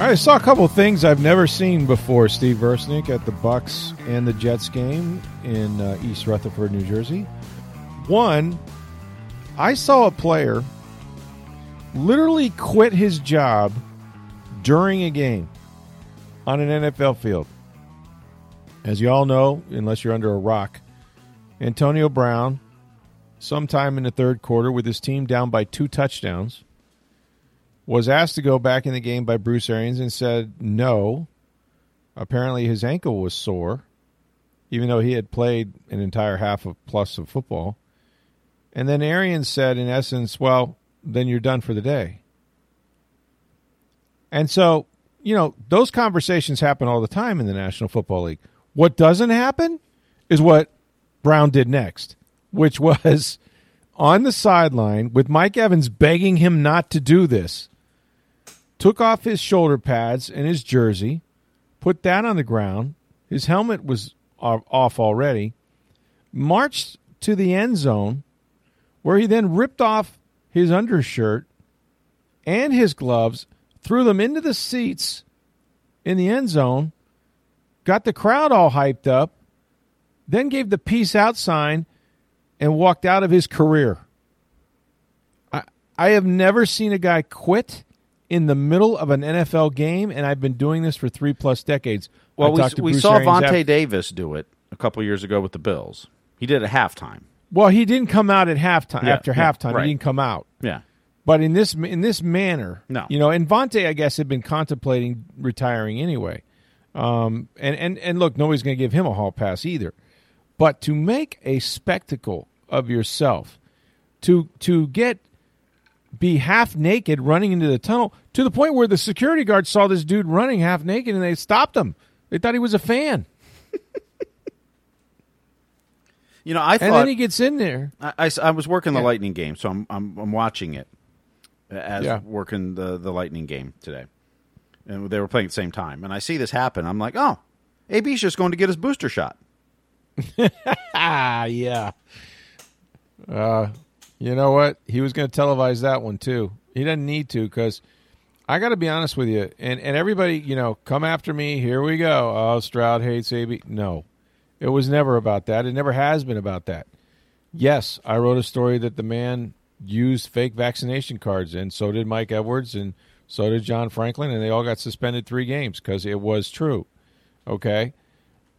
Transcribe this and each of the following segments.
I saw a couple things I've never seen before. Steve Versnick at the Bucs and the Jets game in uh, East Rutherford, New Jersey. One, I saw a player literally quit his job during a game on an NFL field. As you all know, unless you're under a rock, Antonio Brown, sometime in the third quarter, with his team down by two touchdowns, was asked to go back in the game by Bruce Arians and said no. Apparently, his ankle was sore, even though he had played an entire half of plus of football. And then Arians said, in essence, well, then you're done for the day. And so, you know, those conversations happen all the time in the National Football League. What doesn't happen is what Brown did next, which was on the sideline with Mike Evans begging him not to do this took off his shoulder pads and his jersey, put that on the ground. His helmet was off already. Marched to the end zone, where he then ripped off his undershirt and his gloves, threw them into the seats in the end zone, got the crowd all hyped up, then gave the peace out sign and walked out of his career. I, I have never seen a guy quit in the middle of an NFL game, and I've been doing this for three plus decades. Well, we, we saw Vontae after, Davis do it a couple years ago with the Bills. He did it at halftime. Well, he didn't come out at halftime. Yeah, after yeah, halftime, right. he didn't come out. Yeah. But in this in this manner, no. you know, and Vontae, I guess, had been contemplating retiring anyway. Um, and, and, and look, nobody's going to give him a hall pass either. But to make a spectacle of yourself, to to get be half naked running into the tunnel to the point where the security guard saw this dude running half naked and they stopped him. They thought he was a fan. you know, I thought, and then he gets in there. I, I, I was working the yeah. Lightning game, so I'm I'm, I'm watching it as yeah. working the the Lightning game today, and they were playing at the same time. And I see this happen. I'm like, oh, AB's just going to get his booster shot. yeah. Uh, you know what? He was going to televise that one too. He doesn't need to because I got to be honest with you, and and everybody, you know, come after me. Here we go. Oh, Stroud hates AB. No, it was never about that. It never has been about that. Yes, I wrote a story that the man used fake vaccination cards, and so did Mike Edwards, and so did John Franklin, and they all got suspended three games because it was true. Okay,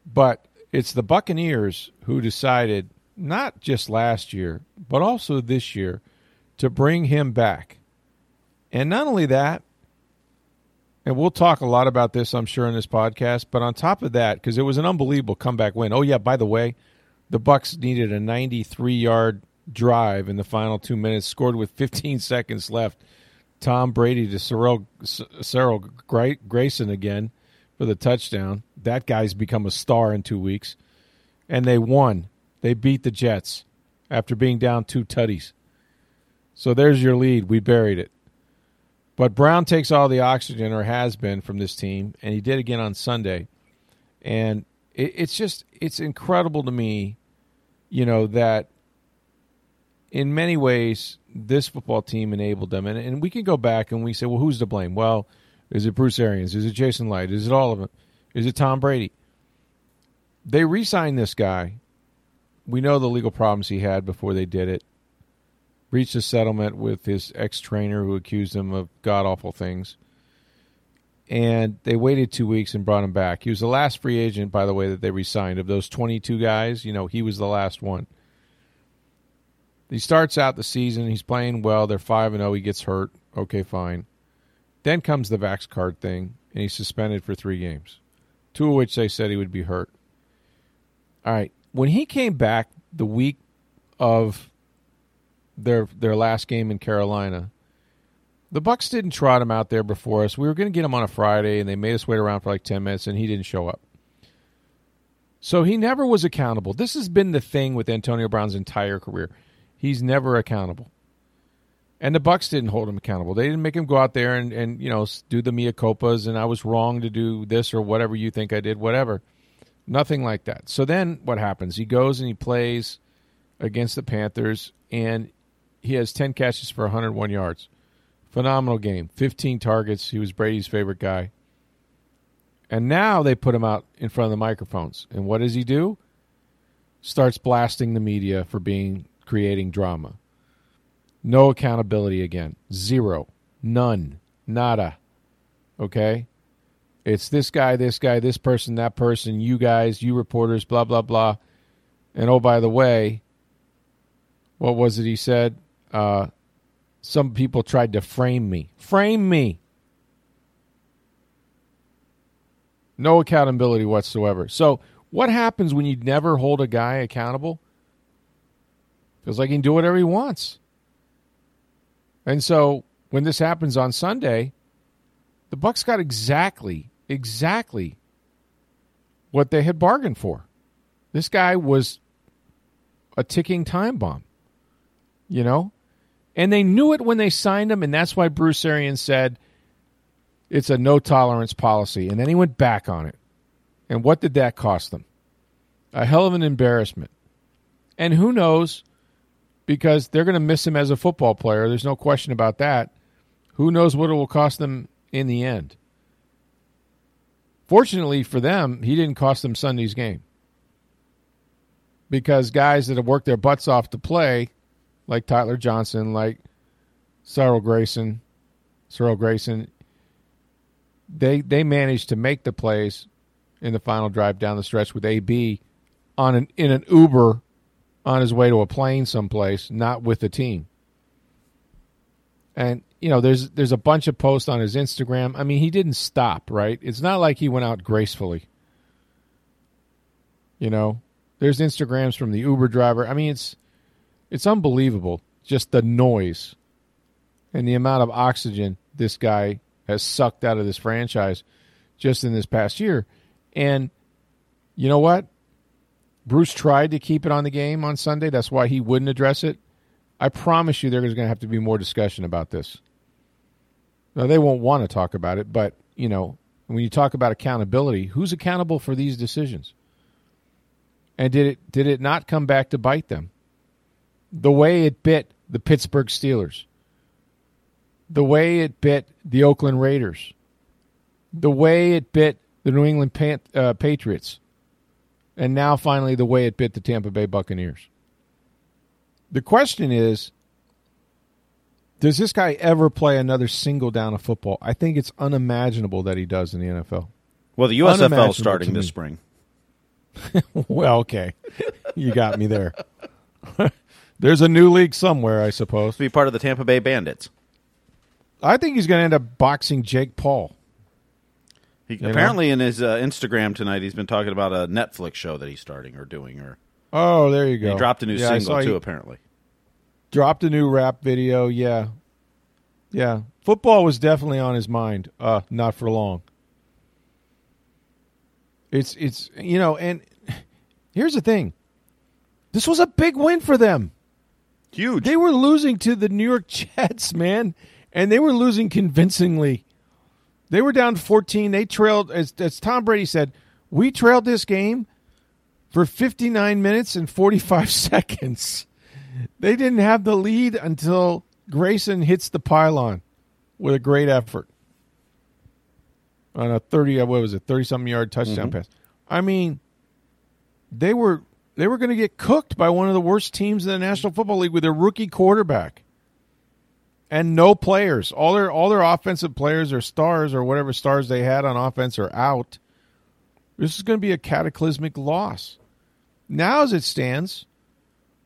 but it's the Buccaneers who decided not just last year, but also this year to bring him back. And not only that, and we'll talk a lot about this, I'm sure, in this podcast. But on top of that, because it was an unbelievable comeback win. Oh yeah, by the way, the Bucs needed a 93 yard drive in the final two minutes, scored with 15 seconds left. Tom Brady to Cyril, Cyril Grayson again for the touchdown. That guy's become a star in two weeks, and they won. They beat the Jets after being down two tutties. So there's your lead. We buried it. But Brown takes all the oxygen, or has been, from this team, and he did again on Sunday. And it, it's just, it's incredible to me, you know, that in many ways, this football team enabled them. And, and we can go back and we say, well, who's to blame? Well, is it Bruce Arians? Is it Jason Licht? Is it all of them? Is it Tom Brady? They re signed this guy we know the legal problems he had before they did it. Reached a settlement with his ex trainer who accused him of god awful things. And they waited two weeks and brought him back. He was the last free agent, by the way, that they resigned. Of those 22 guys, you know, he was the last one. He starts out the season. He's playing well. They're 5 and 0. He gets hurt. Okay, fine. Then comes the Vax card thing, and he's suspended for three games, two of which they said he would be hurt. All right when he came back the week of their their last game in Carolina. The Bucs didn't trot him out there before us. We were going to get him on a Friday, and they made us wait around for like ten minutes, and he didn't show up. So he never was accountable. This has been the thing with Antonio Brown's entire career. He's never accountable. And the Bucs didn't hold him accountable. They didn't make him go out there and, and you know do the mea copas and I was wrong to do this or whatever you think I did, whatever. Nothing like that. So then what happens? He goes and he plays against the Panthers and he has 10 catches for 101 yards. Phenomenal game. 15 targets. He was Brady's favorite guy. And now they put him out in front of the microphones. And what does he do? Starts blasting the media for being creating drama. No accountability again. Zero. None. Nada. Okay? It's this guy, this guy, this person, that person, you guys, you reporters, blah, blah, blah. And oh, by the way, what was it he said? Uh, some people tried to frame me. Frame me. No accountability whatsoever. So, what happens when you never hold a guy accountable? Feels like he can do whatever he wants. And so, when this happens on Sunday, the Bucs got exactly, exactly what they had bargained for. This guy was a ticking time bomb, you know? And they knew it when they signed him, and that's why Bruce Arians said it's a no tolerance policy. And then he went back on it. And what did that cost them? A hell of an embarrassment. And who knows, because they're going to miss him as a football player. There's no question about that. Who knows what it will cost them in the end? Fortunately for them, he didn't cost them Sunday's game. Because guys that have worked their butts off to play like Tyler Johnson, like Cyril Grayson, Cyril Grayson, they they managed to make the plays in the final drive down the stretch with AB on an in an Uber on his way to a plane someplace, not with the team. And you know, there's there's a bunch of posts on his Instagram. I mean, he didn't stop, right? It's not like he went out gracefully. You know, there's Instagrams from the Uber driver. I mean, it's it's unbelievable just the noise and the amount of oxygen this guy has sucked out of this franchise just in this past year. And you know what? Bruce tried to keep it on the game on Sunday. That's why he wouldn't address it. I promise you there's going to have to be more discussion about this. Now, they won't want to talk about it, but, you know, when you talk about accountability, who's accountable for these decisions? And did it did it not come back to bite them? the way it bit the Pittsburgh Steelers, the way it bit the Oakland Raiders, the way it bit the New England Pan- uh, Patriots, and now finally the way it bit the Tampa Bay Buccaneers. The question is does this guy ever play another single down of football? I think it's unimaginable that he does in the NFL. Well, the USFL is starting this spring. well, okay. you got me there. There's a new league somewhere, I suppose. To be part of the Tampa Bay Bandits. I think he's going to end up boxing Jake Paul. He, apparently, know? in his uh, Instagram tonight, he's been talking about a Netflix show that he's starting or doing. Or oh, there you go. He dropped a new yeah, single too. Apparently, dropped a new rap video. Yeah, yeah. Football was definitely on his mind. Uh, not for long. It's it's you know, and here's the thing. This was a big win for them. Huge. They were losing to the New York Jets, man, and they were losing convincingly. They were down 14. They trailed, as, as Tom Brady said, we trailed this game for 59 minutes and 45 seconds. They didn't have the lead until Grayson hits the pylon with a great effort on a 30, what was it, 30 something yard touchdown mm-hmm. pass. I mean, they were they were going to get cooked by one of the worst teams in the National Football League with a rookie quarterback and no players. All their all their offensive players or stars or whatever stars they had on offense are out. This is going to be a cataclysmic loss. Now, as it stands,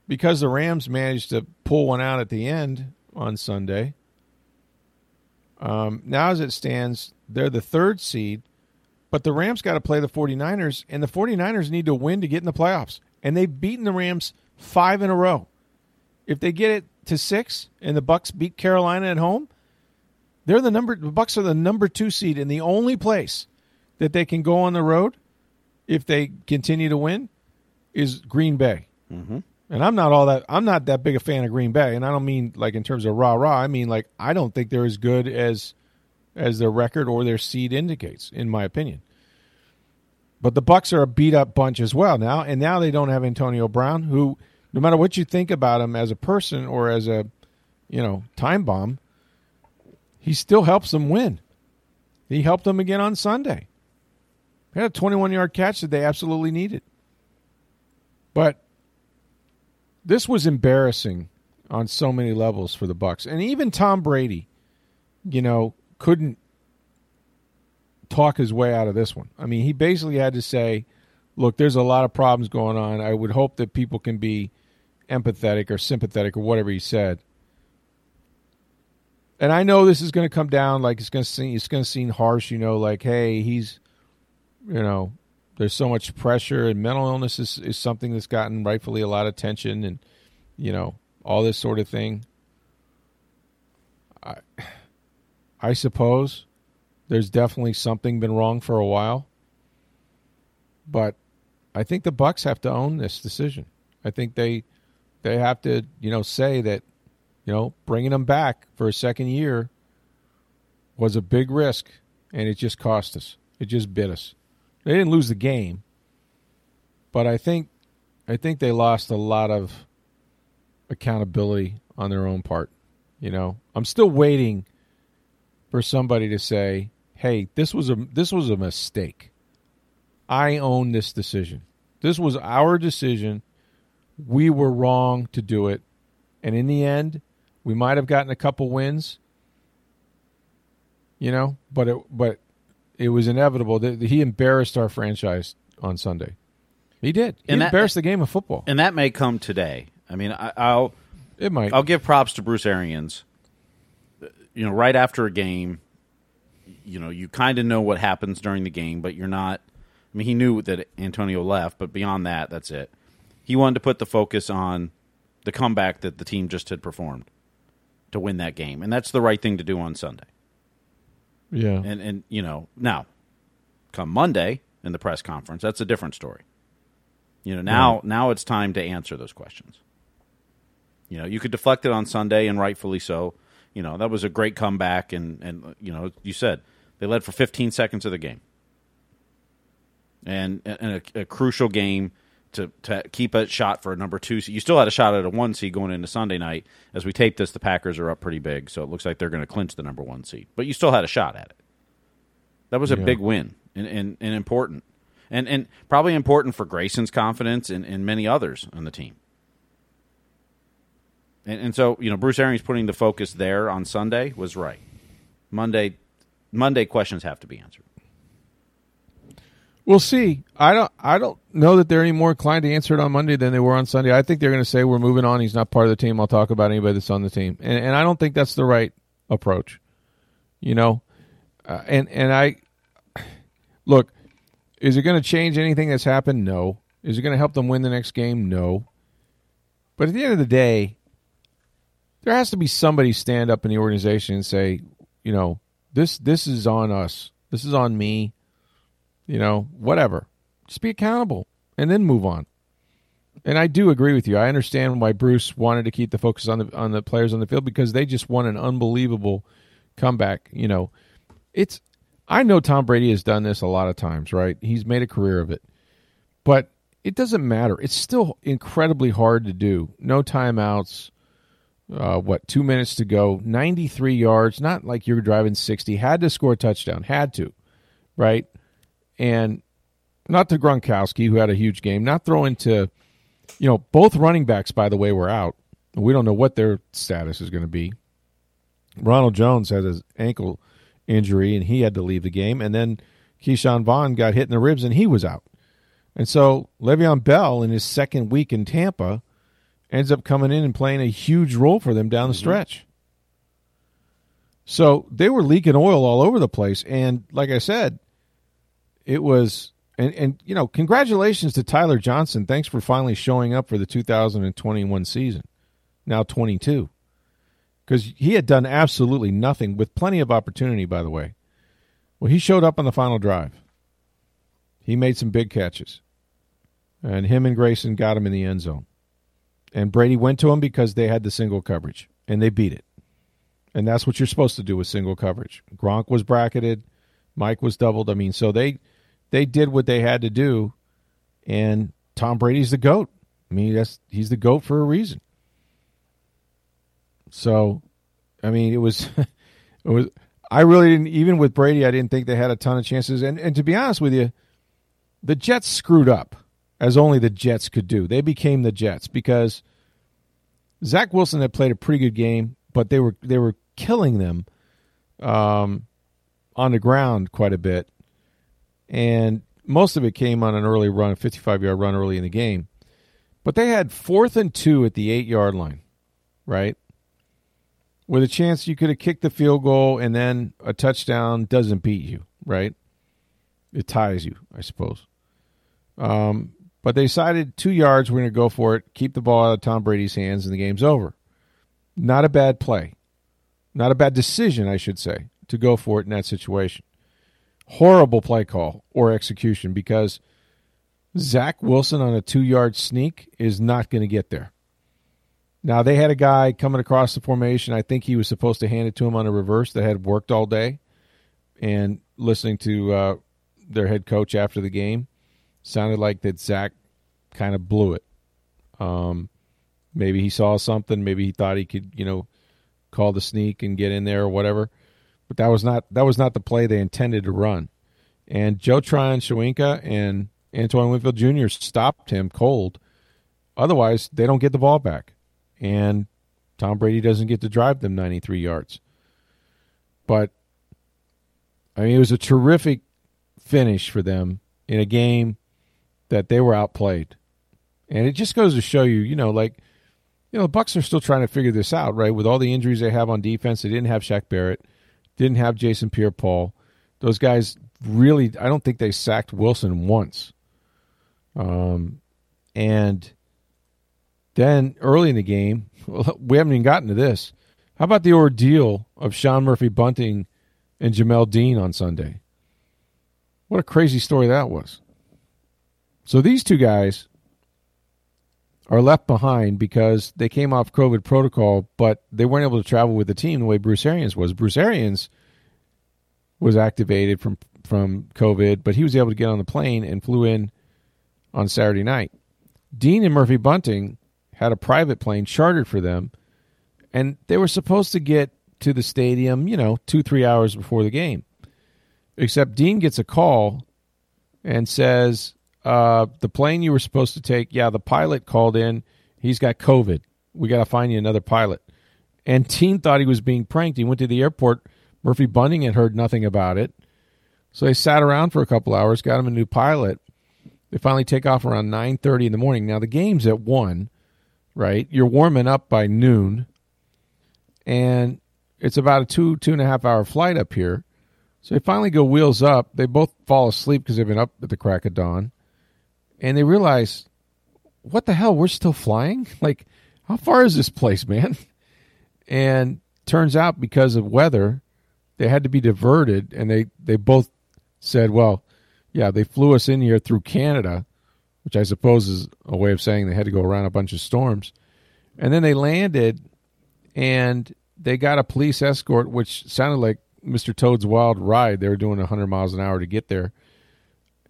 because the Rams managed to pull one out at the end on Sunday. Um, now, as it stands, they're the third seed, but the Rams got to play the 49ers, and the 49ers need to win to get in the playoffs and they've beaten the Rams five in a row. if they get it to six and the Bucs beat Carolina at home, they're the number. The Bucs are the number two seed, and the only place that they can go on the road if they continue to win is Green Bay. Mm-hmm. And I'm not all that. I'm not that big a fan of Green Bay, and I don't mean like in terms of rah rah. I mean like I don't think they're as good as as their record or their seed indicates, in my opinion. But the Bucs are a beat up bunch as well now, and now they don't have Antonio Brown, who no matter what you think about him as a person or as a you know time bomb, he still helps them win. He helped them again on Sunday. Had a 21 yard catch that they absolutely needed. But this was embarrassing on so many levels for the Bucs. And even Tom Brady, you know, couldn't talk his way out of this one. I mean, he basically had to say, look, there's a lot of problems going on. I would hope that people can be empathetic or sympathetic or whatever he said. And I know this is going to come down like it's going to seem it's going to seem harsh, you know, like hey, he's you know, there's so much pressure and mental illness is, is something that's gotten rightfully a lot of attention and you know, all this sort of thing. I I suppose there's definitely something been wrong for a while. But I think the Bucs have to own this decision. I think they they have to, you know, say that, you know, bringing them back for a second year was a big risk and it just cost us. It just bit us. They didn't lose the game, but I think I think they lost a lot of accountability on their own part. You know, I'm still waiting for somebody to say, "Hey, this was a this was a mistake. I own this decision. This was our decision. We were wrong to do it, and in the end, we might have gotten a couple wins. You know, but it but it was inevitable that he embarrassed our franchise on Sunday. He did. He and that, embarrassed the game of football, and that may come today. I mean, I, will It might. I'll give props to Bruce Arians. You know, right after a game, you know, you kind of know what happens during the game, but you're not. I mean, he knew that Antonio left, but beyond that, that's it. He wanted to put the focus on the comeback that the team just had performed to win that game, and that's the right thing to do on Sunday. Yeah. And and you know, now come Monday in the press conference, that's a different story. You know, now now it's time to answer those questions. You know, you could deflect it on Sunday and rightfully so. You know, that was a great comeback and and you know, you said they led for 15 seconds of the game. And, and a, a crucial game to, to keep a shot for a number two. You still had a shot at a one seed going into Sunday night. As we tape this, the Packers are up pretty big, so it looks like they're going to clinch the number one seed. But you still had a shot at it. That was a yeah. big win and, and, and, important. And, and probably important for Grayson's confidence and, and many others on the team. And, and so, you know, Bruce Arians putting the focus there on Sunday was right. Monday, Monday questions have to be answered. We'll see. I don't. I don't know that they're any more inclined to answer it on Monday than they were on Sunday. I think they're going to say we're moving on. He's not part of the team. I'll talk about anybody that's on the team, and, and I don't think that's the right approach. You know, uh, and and I look. Is it going to change anything that's happened? No. Is it going to help them win the next game? No. But at the end of the day, there has to be somebody stand up in the organization and say, you know, this this is on us. This is on me you know, whatever. Just be accountable and then move on. And I do agree with you. I understand why Bruce wanted to keep the focus on the on the players on the field because they just won an unbelievable comeback. You know, it's I know Tom Brady has done this a lot of times, right? He's made a career of it. But it doesn't matter. It's still incredibly hard to do. No timeouts. Uh, what, two minutes to go, 93 yards, not like you're driving 60, had to score a touchdown, had to, right? And not to Gronkowski, who had a huge game, not throwing to, you know, both running backs, by the way, were out. We don't know what their status is going to be. Ronald Jones had his ankle injury, and he had to leave the game. And then Ke'Shawn Vaughn got hit in the ribs, and he was out. And so Le'Veon Bell, in his second week in Tampa, ends up coming in and playing a huge role for them down the mm-hmm. stretch. So they were leaking oil all over the place. And like I said, it was and and you know congratulations to Tyler Johnson. Thanks for finally showing up for the 2021 season. now 22. Because he had done absolutely nothing with plenty of opportunity, by the way. Well, he showed up on the final drive. He made some big catches. And him and Grayson got him in the end zone. And Brady went to him because they had the single coverage, and they beat it. And that's what you're supposed to do with single coverage. Gronk was bracketed, Mike was doubled. I mean, so they they did what they had to do, and Tom Brady's the goat. I mean, that's he's the goat for a reason. So, I mean, it was it was. I really didn't even with Brady. I didn't think they had a ton of chances. And and to be honest with you, the Jets screwed up as only the Jets could do. They became the Jets because Zach Wilson had played a pretty good game, but they were they were killing them um, on the ground quite a bit, and most of it came on an early run, a 55 yard run early in the game. But they had fourth and two at the eight yard line, right? With a chance you could have kicked the field goal and then a touchdown doesn't beat you, right? It ties you, I suppose. Um, but they decided two yards, we're going to go for it, keep the ball out of Tom Brady's hands, and the game's over. Not a bad play. Not a bad decision, I should say, to go for it in that situation. Horrible play call or execution because Zach Wilson on a two yard sneak is not going to get there. Now, they had a guy coming across the formation. I think he was supposed to hand it to him on a reverse that had worked all day. And listening to uh, their head coach after the game, sounded like that Zach kind of blew it. Um, maybe he saw something. Maybe he thought he could, you know, call the sneak and get in there or whatever. But that was not that was not the play they intended to run. And Joe Tryon-Shoyinka and Antoine Winfield Jr. stopped him cold. Otherwise, they don't get the ball back. And Tom Brady doesn't get to drive them 93 yards. But I mean, it was a terrific finish for them in a game that they were outplayed. And it just goes to show you, you know, like you know, the Bucs are still trying to figure this out, right? With all the injuries they have on defense, they didn't have Shaq Barrett, didn't have Jason Pierre-Paul. Those guys really, I don't think they sacked Wilson once. Um, and then early in the game, we haven't even gotten to this. How about the ordeal of Sean Murphy Bunting and Jamel Dean on Sunday? What a crazy story that was. So these two guys are left behind because they came off COVID protocol, but they weren't able to travel with the team the way Bruce Arians was. Bruce Arians was activated from from COVID, but he was able to get on the plane and flew in on Saturday night. Dean and Murphy Bunting had a private plane chartered for them, and they were supposed to get to the stadium, you know, two three hours before the game. Except Dean gets a call and says, uh, the plane you were supposed to take, yeah, the pilot called in. He's got COVID. We got to find you another pilot. And Dean thought he was being pranked. He went to the airport. Murphy Bunting had heard nothing about it. So they sat around for a couple hours, got him a new pilot. They finally take off around 9.30 in the morning. Now, the game's at 1, right? You're warming up by noon. And it's about a two, two and a half hour flight up here. So they finally go wheels up. They both fall asleep because they've been up at the crack of dawn and they realize, what the hell? We're still flying. Like, how far is this place, man? And turns out because of weather, they had to be diverted, and they they both said, well, yeah, they flew us in here through Canada, which I suppose is a way of saying they had to go around a bunch of storms, and then they landed, and they got a police escort, which sounded like Mr. Toad's Wild Ride. They were doing 100 miles an hour to get there.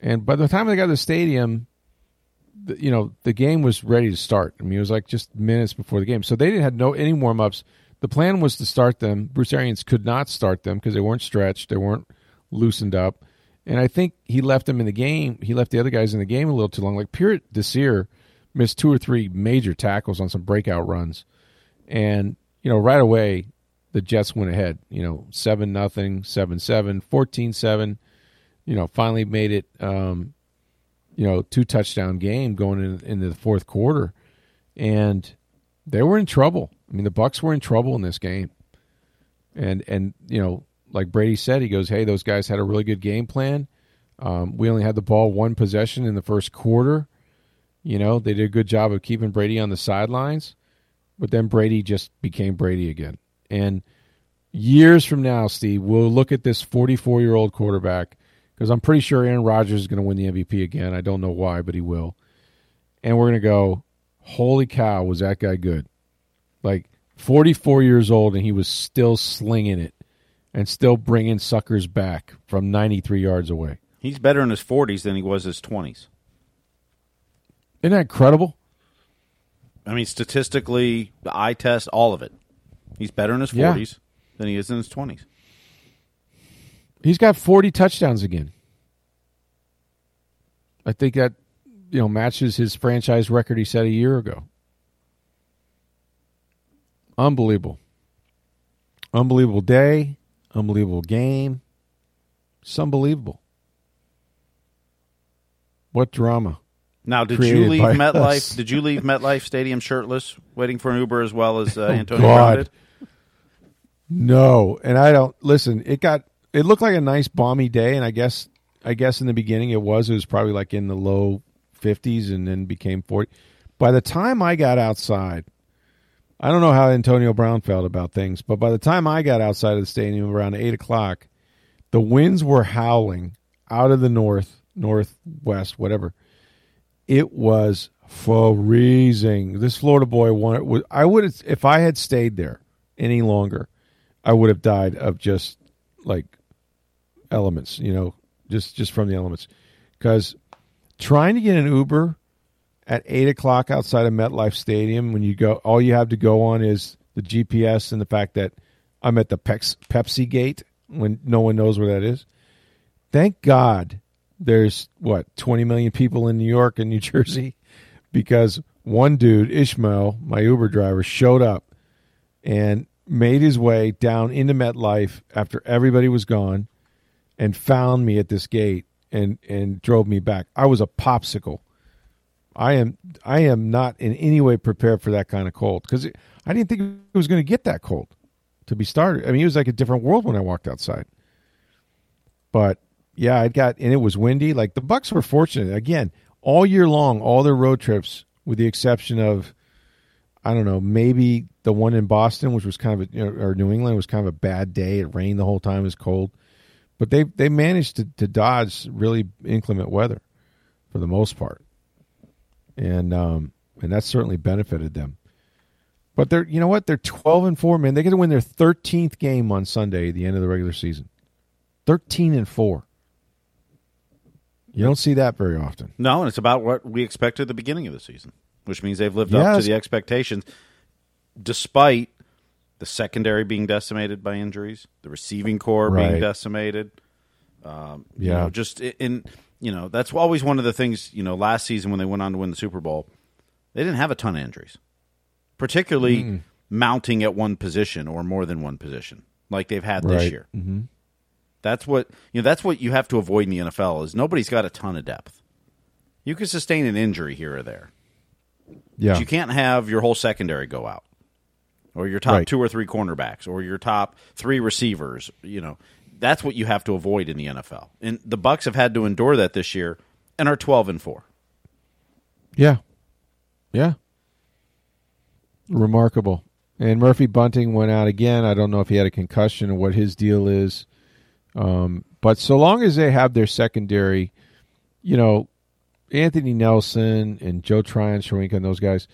And by the time they got to the stadium, you know the game was ready to start. I mean, it was like just minutes before the game, so they didn't have no any warm ups. The plan was to start them. Bruce Arians could not start them because they weren't stretched, they weren't loosened up, and I think he left them in the game. He left the other guys in the game a little too long. Like Pierre Desir missed two or three major tackles on some breakout runs, and you know right away the Jets went ahead. You know seven nothing, seven seven, 14-7. You know finally made it. Um, you know, two touchdown game going in, into the fourth quarter, and they were in trouble. I mean, the Bucs were in trouble in this game, and and you know, like Brady said, he goes, "Hey, those guys had a really good game plan. Um, we only had the ball one possession in the first quarter. You know, they did a good job of keeping Brady on the sidelines, but then Brady just became Brady again. And years from now, Steve, we'll look at this 44 year old quarterback because I'm pretty sure Aaron Rodgers is going to win the MVP again. I don't know why, but he will. And we're going to go, holy cow, was that guy good? Like 44 years old, and he was still slinging it and still bringing suckers back from 93 yards away. He's better in his 40s than he was in his 20s. Isn't that incredible? I mean, statistically, the eye test, all of it. He's better in his 40s yeah. than he is in his 20s. He's got 40 touchdowns again. I think that you know matches his franchise record he set a year ago. Unbelievable. Unbelievable day, unbelievable game. It's unbelievable. What drama. Now, did you leave MetLife? Us. Did you leave MetLife Stadium shirtless, waiting for an Uber as well as uh, oh, Antonio Brown did? No, and I don't listen. It got it looked like a nice balmy day, and I guess I guess in the beginning it was. It was probably like in the low fifties, and then became forty. By the time I got outside, I don't know how Antonio Brown felt about things, but by the time I got outside of the stadium around eight o'clock, the winds were howling out of the north, northwest, whatever it was freezing. This Florida boy wanted. I would have if I had stayed there any longer, I would have died of just like elements. You know, just just from the elements. Because trying to get an Uber at eight o'clock outside of MetLife Stadium, when you go, all you have to go on is the GPS and the fact that I'm at the Pepsi gate when no one knows where that is. Thank God there's what 20 million people in New York and New Jersey because one dude, Ishmael, my Uber driver, showed up and made his way down into MetLife after everybody was gone and found me at this gate and and drove me back. I was a popsicle. I am I am not in any way prepared for that kind of cold because I didn't think it was going to get that cold to be started. I mean, it was like a different world when I walked outside. But yeah, I got and it was windy. Like the Bucs were fortunate again all year long, all their road trips, with the exception of I don't know, maybe the one in Boston, which was kind of a, or New England was kind of a bad day. It rained the whole time. It was cold, but they they managed to, to dodge really inclement weather for the most part, and um, and that certainly benefited them. But they're you know what they're twelve and four man. They get to win their thirteenth game on Sunday, the end of the regular season. Thirteen and four. You don't see that very often. No, and it's about what we expected at the beginning of the season, which means they've lived yes. up to the expectations, despite the secondary being decimated by injuries, the receiving core right. being decimated. Um, yeah, you know, just in you know that's always one of the things. You know, last season when they went on to win the Super Bowl, they didn't have a ton of injuries, particularly mm. mounting at one position or more than one position, like they've had right. this year. Mm-hmm. That's what you know. That's what you have to avoid in the NFL. Is nobody's got a ton of depth. You can sustain an injury here or there. Yeah, but you can't have your whole secondary go out, or your top right. two or three cornerbacks, or your top three receivers. You know, that's what you have to avoid in the NFL. And the Bucs have had to endure that this year, and are twelve and four. Yeah, yeah, remarkable. And Murphy Bunting went out again. I don't know if he had a concussion or what his deal is. Um, but so long as they have their secondary, you know, Anthony Nelson and Joe Tryon, Shoyinka, and those guys,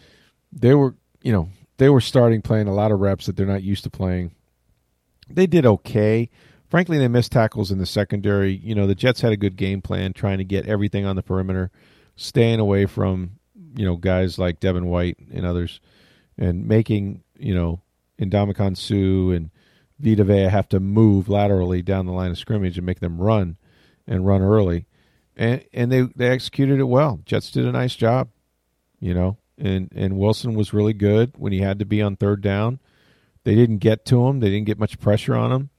they were, you know, they were starting playing a lot of reps that they're not used to playing. They did okay. Frankly, they missed tackles in the secondary. You know, the Jets had a good game plan trying to get everything on the perimeter, staying away from, you know, guys like Devin White and others, and making, you know, Ndamukong Suh and Vita Vea have to move laterally down the line of scrimmage and make them run and run early. And and they, they executed it well. Jets did a nice job, you know. And and Wilson was really good when he had to be on third down. They didn't get to him. They didn't get much pressure on him.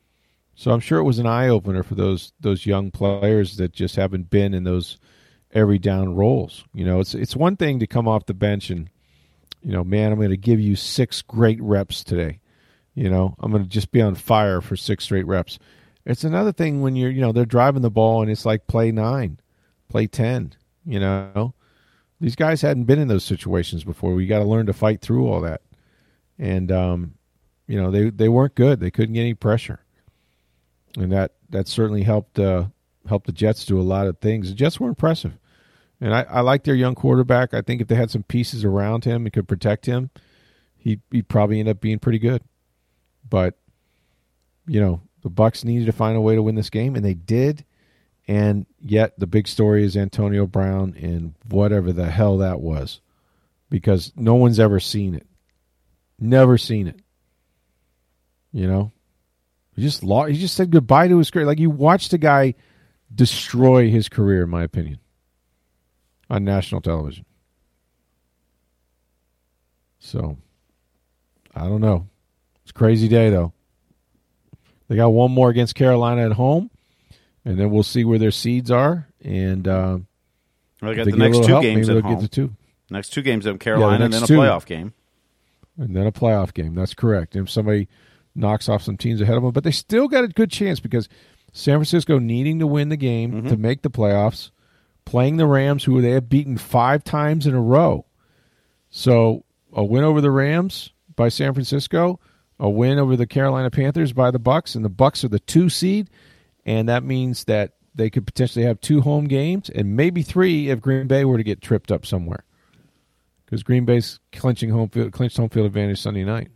So I'm sure it was an eye opener for those those young players that just haven't been in those every down roles. You know, it's it's one thing to come off the bench and you know, man, I'm going to give you six great reps today. You know, I'm going to just be on fire for six straight reps. It's another thing when you're, you know, they're driving the ball and it's like play nine, play 10, you know. These guys hadn't been in those situations before. We got to learn to fight through all that. and um, you know they they weren't good. They couldn't get any pressure, and that that certainly helped uh, helped the Jets do a lot of things. The Jets were impressive, and I, I like their young quarterback. I think if they had some pieces around him and could protect him, he he probably end up being pretty good. But you know the Bucs needed to find a way to win this game, and they did. And yet, the big story is Antonio Brown and whatever the hell that was, because no one's ever seen it, never seen it. You know, he just lost, he just said goodbye to his career. Like you watched a guy destroy his career, in my opinion, on national television. So, I don't know. It's crazy day though. They got one more against Carolina at home, and then we'll see where their seeds are. And uh, well, they got the next two help, games at home. Get the two. Next two games at Carolina, yeah, the and then a two. playoff game. And then a playoff game. That's correct. And if somebody knocks off some teams ahead of them, but they still got a good chance because San Francisco needing to win the game mm-hmm. to make the playoffs, playing the Rams, who they have beaten five times in a row. So a win over the Rams by San Francisco a win over the Carolina Panthers by the Bucs, and the Bucs are the two seed, and that means that they could potentially have two home games and maybe three if Green Bay were to get tripped up somewhere, because Green Bay's clinching home field, clinched home field advantage Sunday night.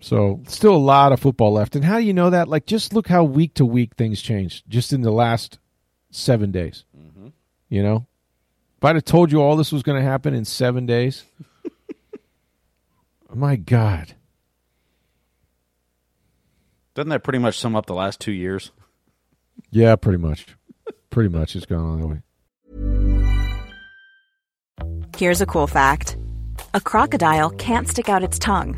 So still a lot of football left, and how do you know that? Like, just look how week to week things changed just in the last seven days. Mm-hmm. You know, if I'd have told you all this was going to happen in seven days. My God. Doesn't that pretty much sum up the last two years? Yeah, pretty much. pretty much. It's gone all the way. Here's a cool fact a crocodile can't stick out its tongue.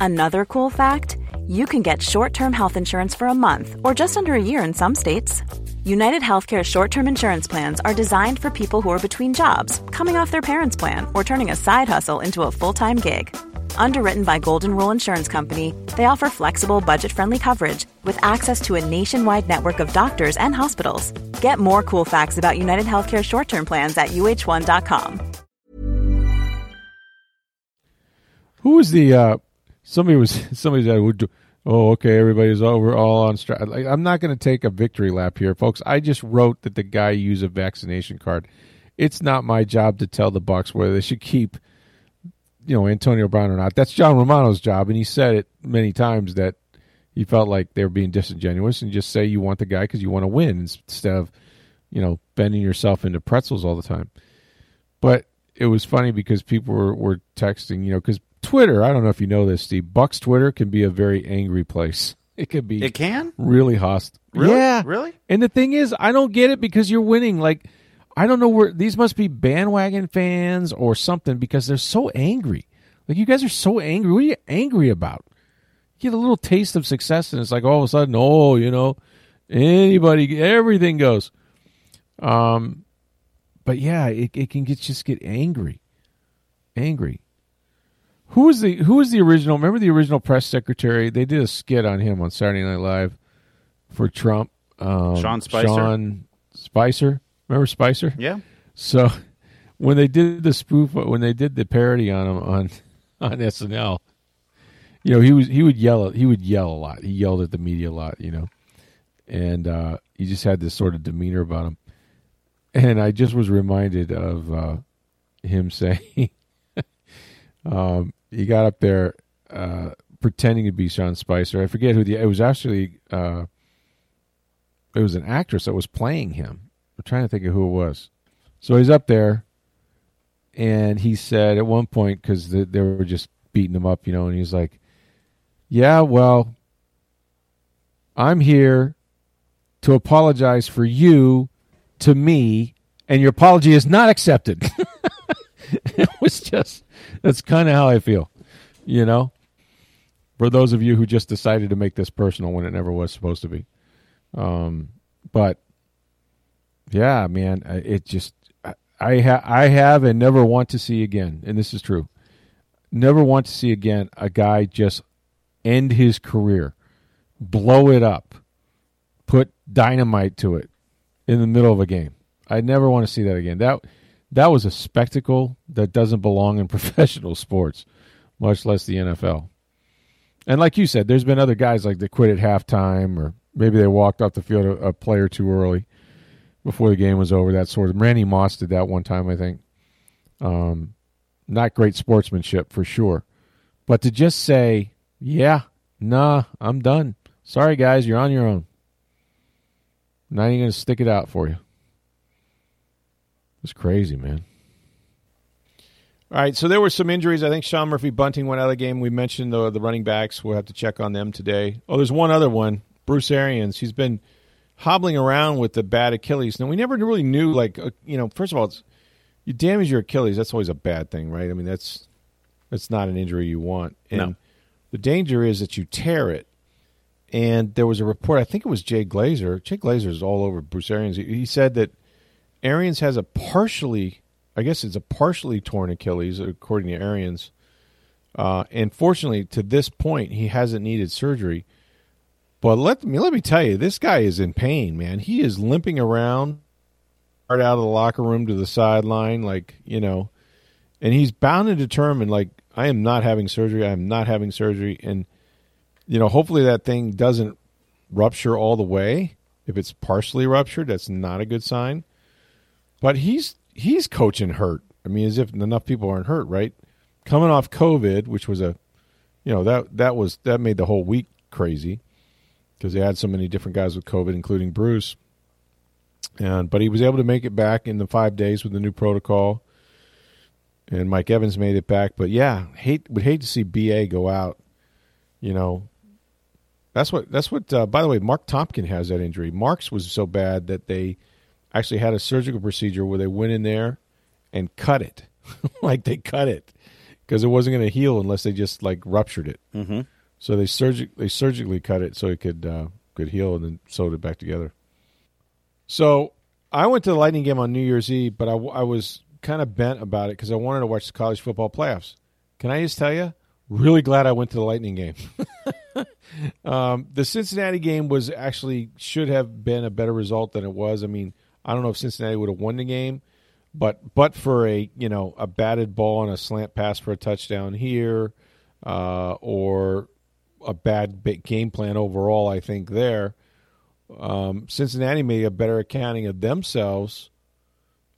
Another cool fact you can get short term health insurance for a month or just under a year in some states. United Healthcare short term insurance plans are designed for people who are between jobs, coming off their parents' plan, or turning a side hustle into a full time gig Underwritten by Golden Rule Insurance Company, they offer flexible, budget-friendly coverage with access to a nationwide network of doctors and hospitals. Get more cool facts about United Healthcare short-term plans at uhone.com. Who was the uh somebody was somebody that would do, oh okay everybody's over all on strike like, i'm not going to take a victory lap here folks i just wrote that the guy used a vaccination card it's not my job to tell the bucs whether they should keep you know Antonio Brown or not. That's John Romano's job, and he said it many times that he felt like they were being disingenuous, and just say you want the guy because you want to win instead of you know bending yourself into pretzels all the time. But it was funny because people were, were texting, you know, because Twitter. I don't know if you know this, Steve. Buck's Twitter can be a very angry place. It could be. It can really hostile. Really? Yeah, really. And the thing is, I don't get it because you're winning. Like I don't know where these must be bandwagon fans or something because they're so angry. Like you guys are so angry. What are you angry about? You get a little taste of success and it's like all of a sudden, oh, you know, anybody, everything goes. Um, but yeah, it, it can get just get angry, angry. Who was the who was the original? Remember the original press secretary? They did a skit on him on Saturday Night Live for Trump. Um, Sean Spicer. Sean Spicer. Remember Spicer? Yeah. So when they did the spoof, when they did the parody on him on on SNL, you know, he was he would yell he would yell a lot. He yelled at the media a lot, you know, and uh, he just had this sort of demeanor about him. And I just was reminded of uh, him saying, um, he got up there uh, pretending to be Sean Spicer. I forget who the it was actually. Uh, it was an actress that was playing him I'm trying to think of who it was. So he's up there, and he said at one point because they, they were just beating him up, you know, and he's like, "Yeah, well, I'm here to apologize for you to me, and your apology is not accepted." it was just that's kind of how I feel, you know. For those of you who just decided to make this personal when it never was supposed to be, um, but yeah, man, it just I ha- I have and never want to see again, and this is true. Never want to see again a guy just end his career, blow it up, put dynamite to it in the middle of a game. I never want to see that again. That that was a spectacle that doesn't belong in professional sports. much less the NFL. And like you said, there's been other guys like they quit at halftime, or maybe they walked off the field a, a player too early before the game was over. That sort of. Randy Moss did that one time, I think. Um, not great sportsmanship for sure, but to just say, "Yeah, nah, I'm done. Sorry, guys, you're on your own." Not even going to stick it out for you. It's crazy, man. All right, so there were some injuries. I think Sean Murphy Bunting went out of the game. We mentioned the the running backs. We'll have to check on them today. Oh, there's one other one. Bruce Arians. He's been hobbling around with the bad Achilles. Now we never really knew. Like, uh, you know, first of all, it's you damage your Achilles. That's always a bad thing, right? I mean, that's that's not an injury you want. And no. the danger is that you tear it. And there was a report. I think it was Jay Glazer. Jay Glazer is all over Bruce Arians. He, he said that Arians has a partially I guess it's a partially torn Achilles, according to Arians. Uh, and fortunately, to this point, he hasn't needed surgery. But let me let me tell you, this guy is in pain, man. He is limping around, out of the locker room to the sideline, like you know, and he's bound and determined, like I am not having surgery. I am not having surgery, and you know, hopefully that thing doesn't rupture all the way. If it's partially ruptured, that's not a good sign. But he's he's coaching hurt. I mean, as if enough people aren't hurt, right? Coming off COVID, which was a, you know, that that was that made the whole week crazy because they had so many different guys with COVID, including Bruce. And but he was able to make it back in the five days with the new protocol. And Mike Evans made it back, but yeah, hate would hate to see BA go out. You know, that's what that's what. Uh, by the way, Mark Tompkin has that injury. Mark's was so bad that they actually had a surgical procedure where they went in there and cut it, like they cut it because it wasn't going to heal unless they just like ruptured it. Mm-hmm. So they surgi- they surgically cut it so it could uh, could heal and then sewed it back together. So I went to the Lightning game on New Year's Eve, but I, I was kind of bent about it because I wanted to watch the college football playoffs. Can I just tell you? Really glad I went to the Lightning game. um, the Cincinnati game was actually should have been a better result than it was. I mean, I don't know if Cincinnati would have won the game, but but for a you know a batted ball and a slant pass for a touchdown here, uh, or a bad game plan overall, I think there, um, Cincinnati made a better accounting of themselves,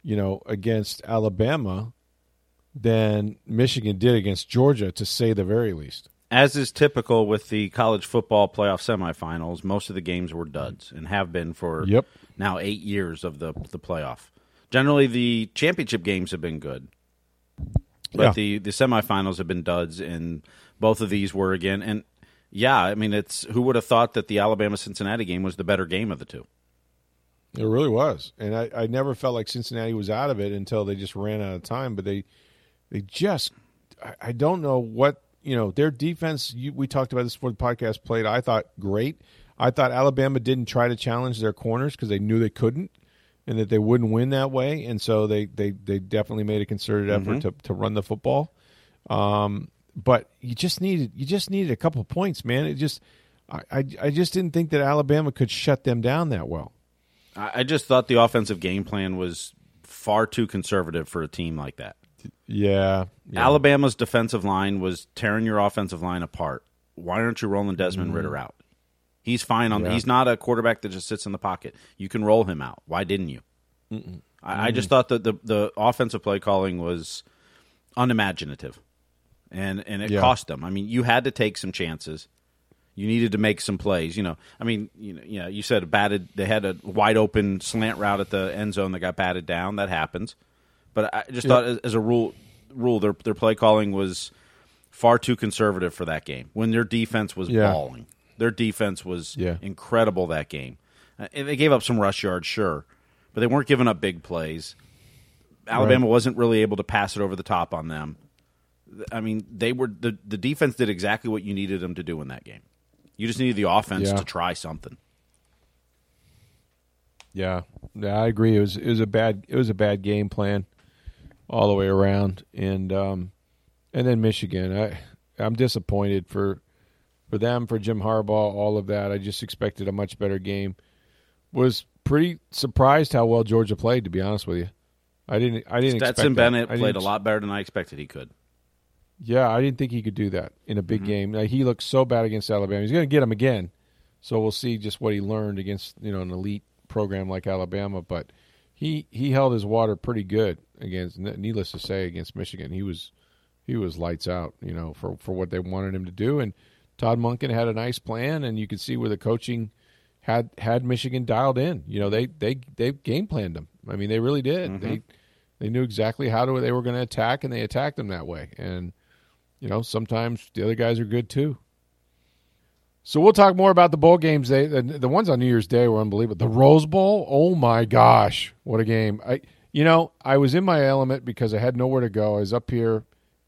you know, against Alabama than Michigan did against Georgia, to say the very least. As is typical with the college football playoff semifinals, most of the games were duds and have been for yep now eight years of the the playoff. Generally, the championship games have been good, but yeah. the the semifinals have been duds, and both of these were again. And yeah, I mean, it's who would have thought that the Alabama Cincinnati game was the better game of the two. It really was, and I, I never felt like Cincinnati was out of it until they just ran out of time. But they they just I, I don't know what you know their defense. You, we talked about this before the podcast played. I thought great. I thought Alabama didn't try to challenge their corners because they knew they couldn't and that they wouldn't win that way, and so they they, they definitely made a concerted effort mm-hmm. to, to run the football. Um, but you just needed you just needed a couple points, man. It just I, I, I just didn't think that Alabama could shut them down that well. I just thought the offensive game plan was far too conservative for a team like that. Yeah, yeah. Alabama's defensive line was tearing your offensive line apart. Why aren't you rolling Desmond mm-hmm. Ridder out? He's fine on. Yeah. He's not a quarterback that just sits in the pocket. You can roll him out. Why didn't you? I, I, just thought that the the offensive play calling was unimaginative, and and it yeah. cost them. I mean, you had to take some chances. You needed to make some plays. You know, I mean, you know, you, know, you said batted. They had a wide open slant route at the end zone that got batted down. That happens. But I just thought, as a rule, rule their their play calling was far too conservative for that game when their defense was yeah. balling. Their defense was yeah. incredible that game. Uh, they gave up some rush yards, sure, but they weren't giving up big plays. Alabama right. wasn't really able to pass it over the top on them. I mean, they were the the defense did exactly what you needed them to do in that game. You just needed the offense yeah. to try something. Yeah, yeah, I agree. It was it was a bad it was a bad game plan all the way around, and um, and then Michigan. I I'm disappointed for for them, for Jim Harbaugh, all of that. I just expected a much better game. Was pretty surprised how well Georgia played. To be honest with you, I didn't. I didn't. Stetson Bennett played a lot better than I expected he could. Yeah, I didn't think he could do that in a big mm-hmm. game. Like, he looked so bad against Alabama. He's going to get him again. So we'll see just what he learned against you know an elite program like Alabama. But he he held his water pretty good against. Needless to say, against Michigan, he was he was lights out. You know for for what they wanted him to do. And Todd Monken had a nice plan, and you could see where the coaching had had Michigan dialed in. You know they they they game planned them. I mean they really did. Mm-hmm. They they knew exactly how to, they were going to attack, and they attacked them that way. And you know sometimes the other guys are good too. So we'll talk more about the bowl games. They the, the, ones on New Year's Day were unbelievable. The Rose Bowl, oh my gosh, what a game! I you know I was in my element because I had nowhere to go. I was up here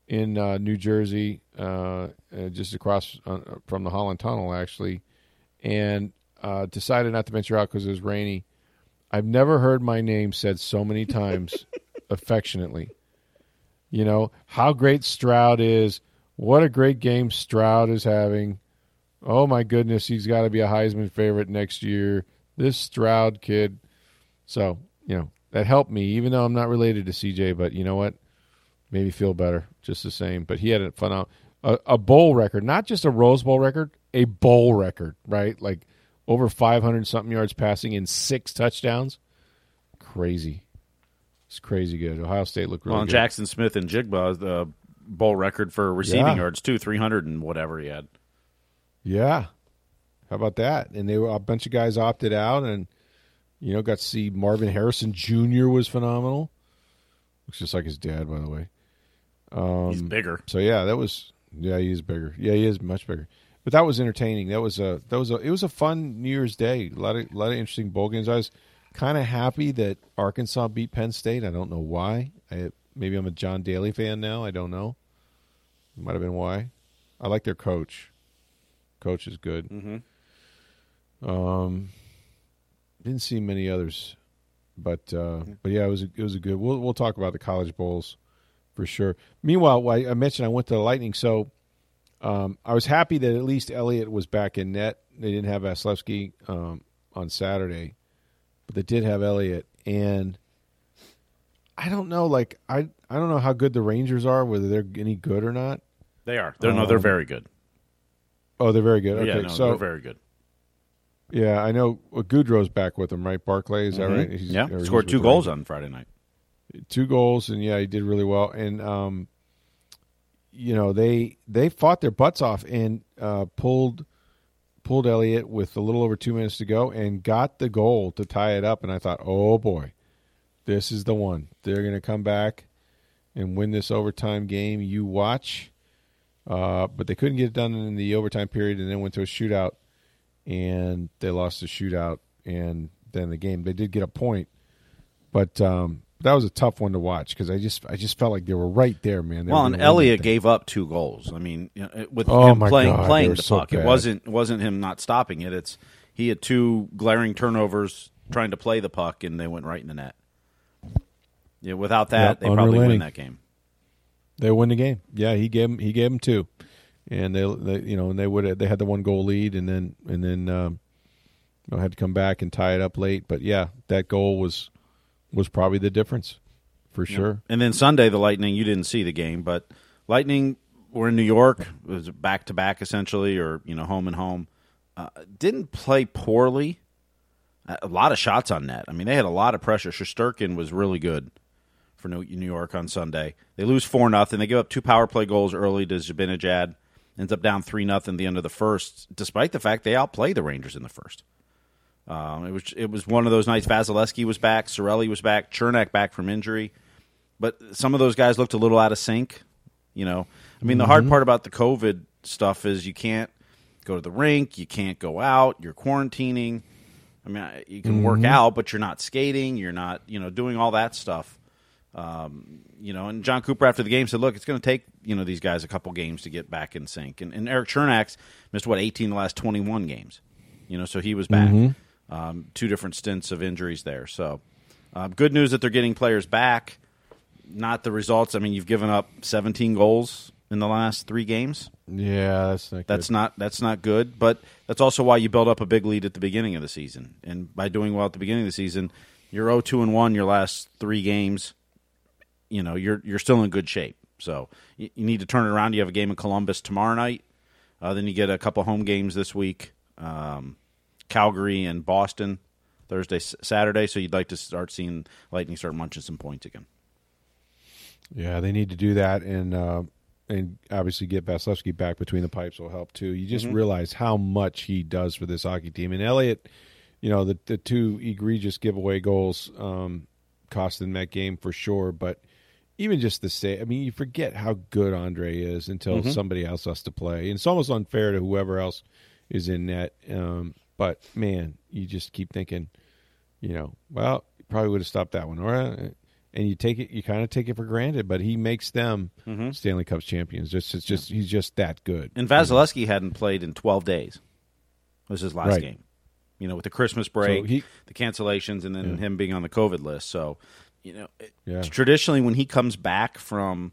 in uh, New Jersey, uh, uh just across uh, from the Holland Tunnel, actually, and uh, decided not to venture out because it was rainy. I've never heard my name said so many times affectionately. You know how great Stroud is. What a great game Stroud is having oh my goodness, he's got to be a Heisman favorite next year. This Stroud kid. So, you know, that helped me, even though I'm not related to CJ, but you know what? Maybe feel better just the same. But he had a fun a, a bowl record, not just a Rose Bowl record, a bowl record, right? Like over 500 something yards passing in six touchdowns. Crazy. It's crazy good. Ohio State looked really good. well, good. Jaxon Smith-Njigba, the uh, bowl record for receiving yeah. yards, too, 300 and whatever he had. Yeah. How about that? And they were a bunch of guys opted out and you know, got to see Marvin Harrison Jr. was phenomenal. Looks just like his dad, by the way. Um, He's bigger. So yeah, that was yeah, he is bigger. Yeah, he is much bigger. But that was entertaining. That was a that was a it was a fun New Year's Day. A lot of a lot of interesting bowl games. I was kind of happy that Arkansas beat Penn State. I don't know why. I maybe I'm a John Daly fan now. I don't know. Might have been why. I like their coach coach is good. Mm-hmm. Um, didn't see many others, but uh, but yeah, it was a, it was a good. We'll we'll talk about the college bowls for sure. Meanwhile, I mentioned I went to the Lightning, so um, I was happy that at least Elliott was back in net. They didn't have Vasilevskiy um, on Saturday, but they did have Elliott, and I don't know. Like I I don't know how good the Rangers are, whether they're any good or not. They are. They're um, no, they're um, very good. Oh, they're very good. Okay, yeah, no, so they're very good. Yeah, I know. Well, Goodrow's back with them, right? Barclay, is mm-hmm. that right? He's, yeah, scored two goals on Friday night. Two goals, and yeah, he did really well. And um, you know, they they fought their butts off and uh, pulled pulled Elliott with a little over two minutes to go and got the goal to tie it up. And I thought, oh boy, this is the one. They're going to come back and win this overtime game. You watch uh, but they couldn't get it done in the overtime period, and then went to a shootout, and they lost the shootout, and then the game. They did get a point, but um, that was a tough one to watch because I just I just felt like they were right there, man. They well, and Elliott gave up two goals. I mean, with oh him playing God, playing the so puck, bad. it wasn't wasn't him not stopping it. It's he had two glaring turnovers trying to play the puck, and they went right in the net. Yeah, without that, yep, they probably win that game. They win the game. Yeah, he gave him he gave them two, and they, they you know and they would they had the one goal lead and then and then um, you know, had to come back and tie it up late. But yeah, that goal was was probably the difference for sure. And then Sunday, the Lightning. You didn't see the game, but Lightning were in New York. It was back to back essentially, or you know, home and home. Uh, didn't play poorly. A lot of shots on net. I mean, they had a lot of pressure. Shesterkin was really good for New York on Sunday. They lose four nothing. They give up two power play goals early to Zibanejad. Ends up down three nothing at the end of the first, despite the fact they outplay the Rangers in the first. Um, it was it was one of those nights. Vasilevskiy was back, Cirelli was back, Cernak back from injury, but some of those guys looked a little out of sync. You know, I mean, mm-hmm. the hard mm-hmm. part about the COVID stuff is you can't go to the rink, you can't go out, you're quarantining. I mean, you can mm-hmm. work out, but you're not skating, you're not, you know, doing all that stuff. Um, you know, and Jon Cooper after the game said, "Look, it's going to take you know these guys a couple games to get back in sync." And, and Erik Cernak's missed what eighteen the last twenty one games. You know, so he was back. Mm-hmm. Um, two different stints of injuries there. So, uh, good news that they're getting players back. Not the results. I mean, you've given up seventeen goals in the last three games. Yeah, that's not that's not that's not good. But that's also why you build up a big lead at the beginning of the season, and by doing well at the beginning of the season, you're 0-2 and one your last three games you know you're you're still in good shape. So you, you, need to turn it around. You have a game in Columbus tomorrow night. Uh, then you get a couple home games this week. Um, Calgary and Boston Thursday, Saturday. So you'd like to start seeing Lightning start munching some points again. Yeah, they need to do that, and uh, and obviously get Vasilevskiy back between the pipes will help too. You just mm-hmm. realize how much he does for this hockey team. And Elliott. you know, the the two egregious giveaway goals um, cost them that game for sure. But even just the say, I mean, you forget how good Andrei is until mm-hmm. somebody else has to play, and it's almost unfair to whoever else is in net. Um, but man, you just keep thinking, you know, well, you probably would have stopped that one, or uh, and you take it, you kind of take it for granted. But he makes them mm-hmm. Stanley Cup champions. Just it's just he's just that good. And you know? hadn't played in twelve days. It was his last right. game. You know, with the Christmas break, so he, the cancellations, and then yeah. him being on the COVID list. So, you know, yeah. traditionally when he comes back from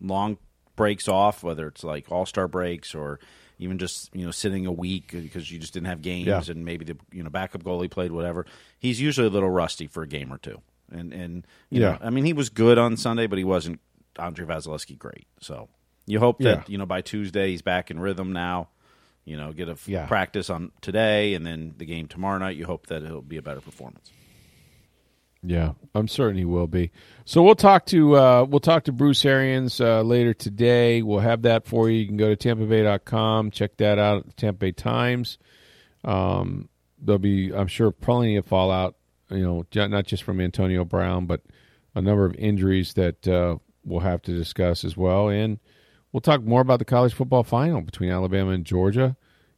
long breaks off, whether it's like All Star breaks or even just you know sitting a week because you just didn't have games yeah. and maybe the you know backup goalie played whatever. He's usually a little rusty for a game or two. And and yeah, know, I mean he was good on Sunday, but he wasn't Andrei Vasilevskiy great. So you hope that yeah. you know by Tuesday he's back in rhythm now. You know, get a f- yeah. practice on today and then the game tomorrow night. You hope that it'll be a better performance. Yeah, I'm certain he will be. So we'll talk to uh, we'll talk to Bruce Arians uh, later today. We'll have that for you. You can go to TampaBay.com, check that out at the Tampa Bay Times. Um, there'll be, I'm sure, plenty of fallout. You know, not just from Antonio Brown, but a number of injuries that uh, we'll have to discuss as well. And we'll talk more about the college football final between Alabama and Georgia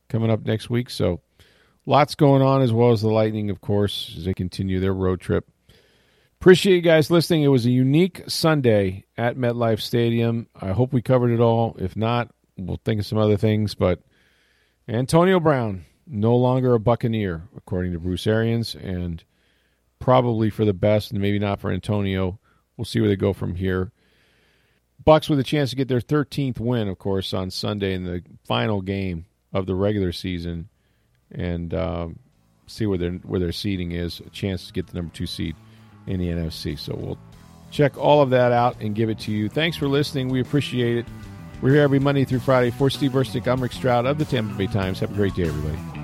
coming up next week. So lots going on, as well as the Lightning, of course, as they continue their road trip Appreciate you guys listening. It was a unique Sunday at MetLife Stadium. I hope we covered it all. If not, we'll think of some other things. But Antonio Brown, no longer a Buccaneer, according to Bruce Arians, and probably for the best, and maybe not for Antonio. We'll see where they go from here. Bucs with a chance to get their 13th win, of course, on Sunday in the final game of the regular season, and um, see where their where their seeding is. A chance to get the number two seed in the NFC. So we'll check all of that out and give it to you. Thanks for listening. We appreciate it. We're here every Monday through Friday. For Steve Versnick, I'm Rick Stroud of the Tampa Bay Times. Have a great day, everybody.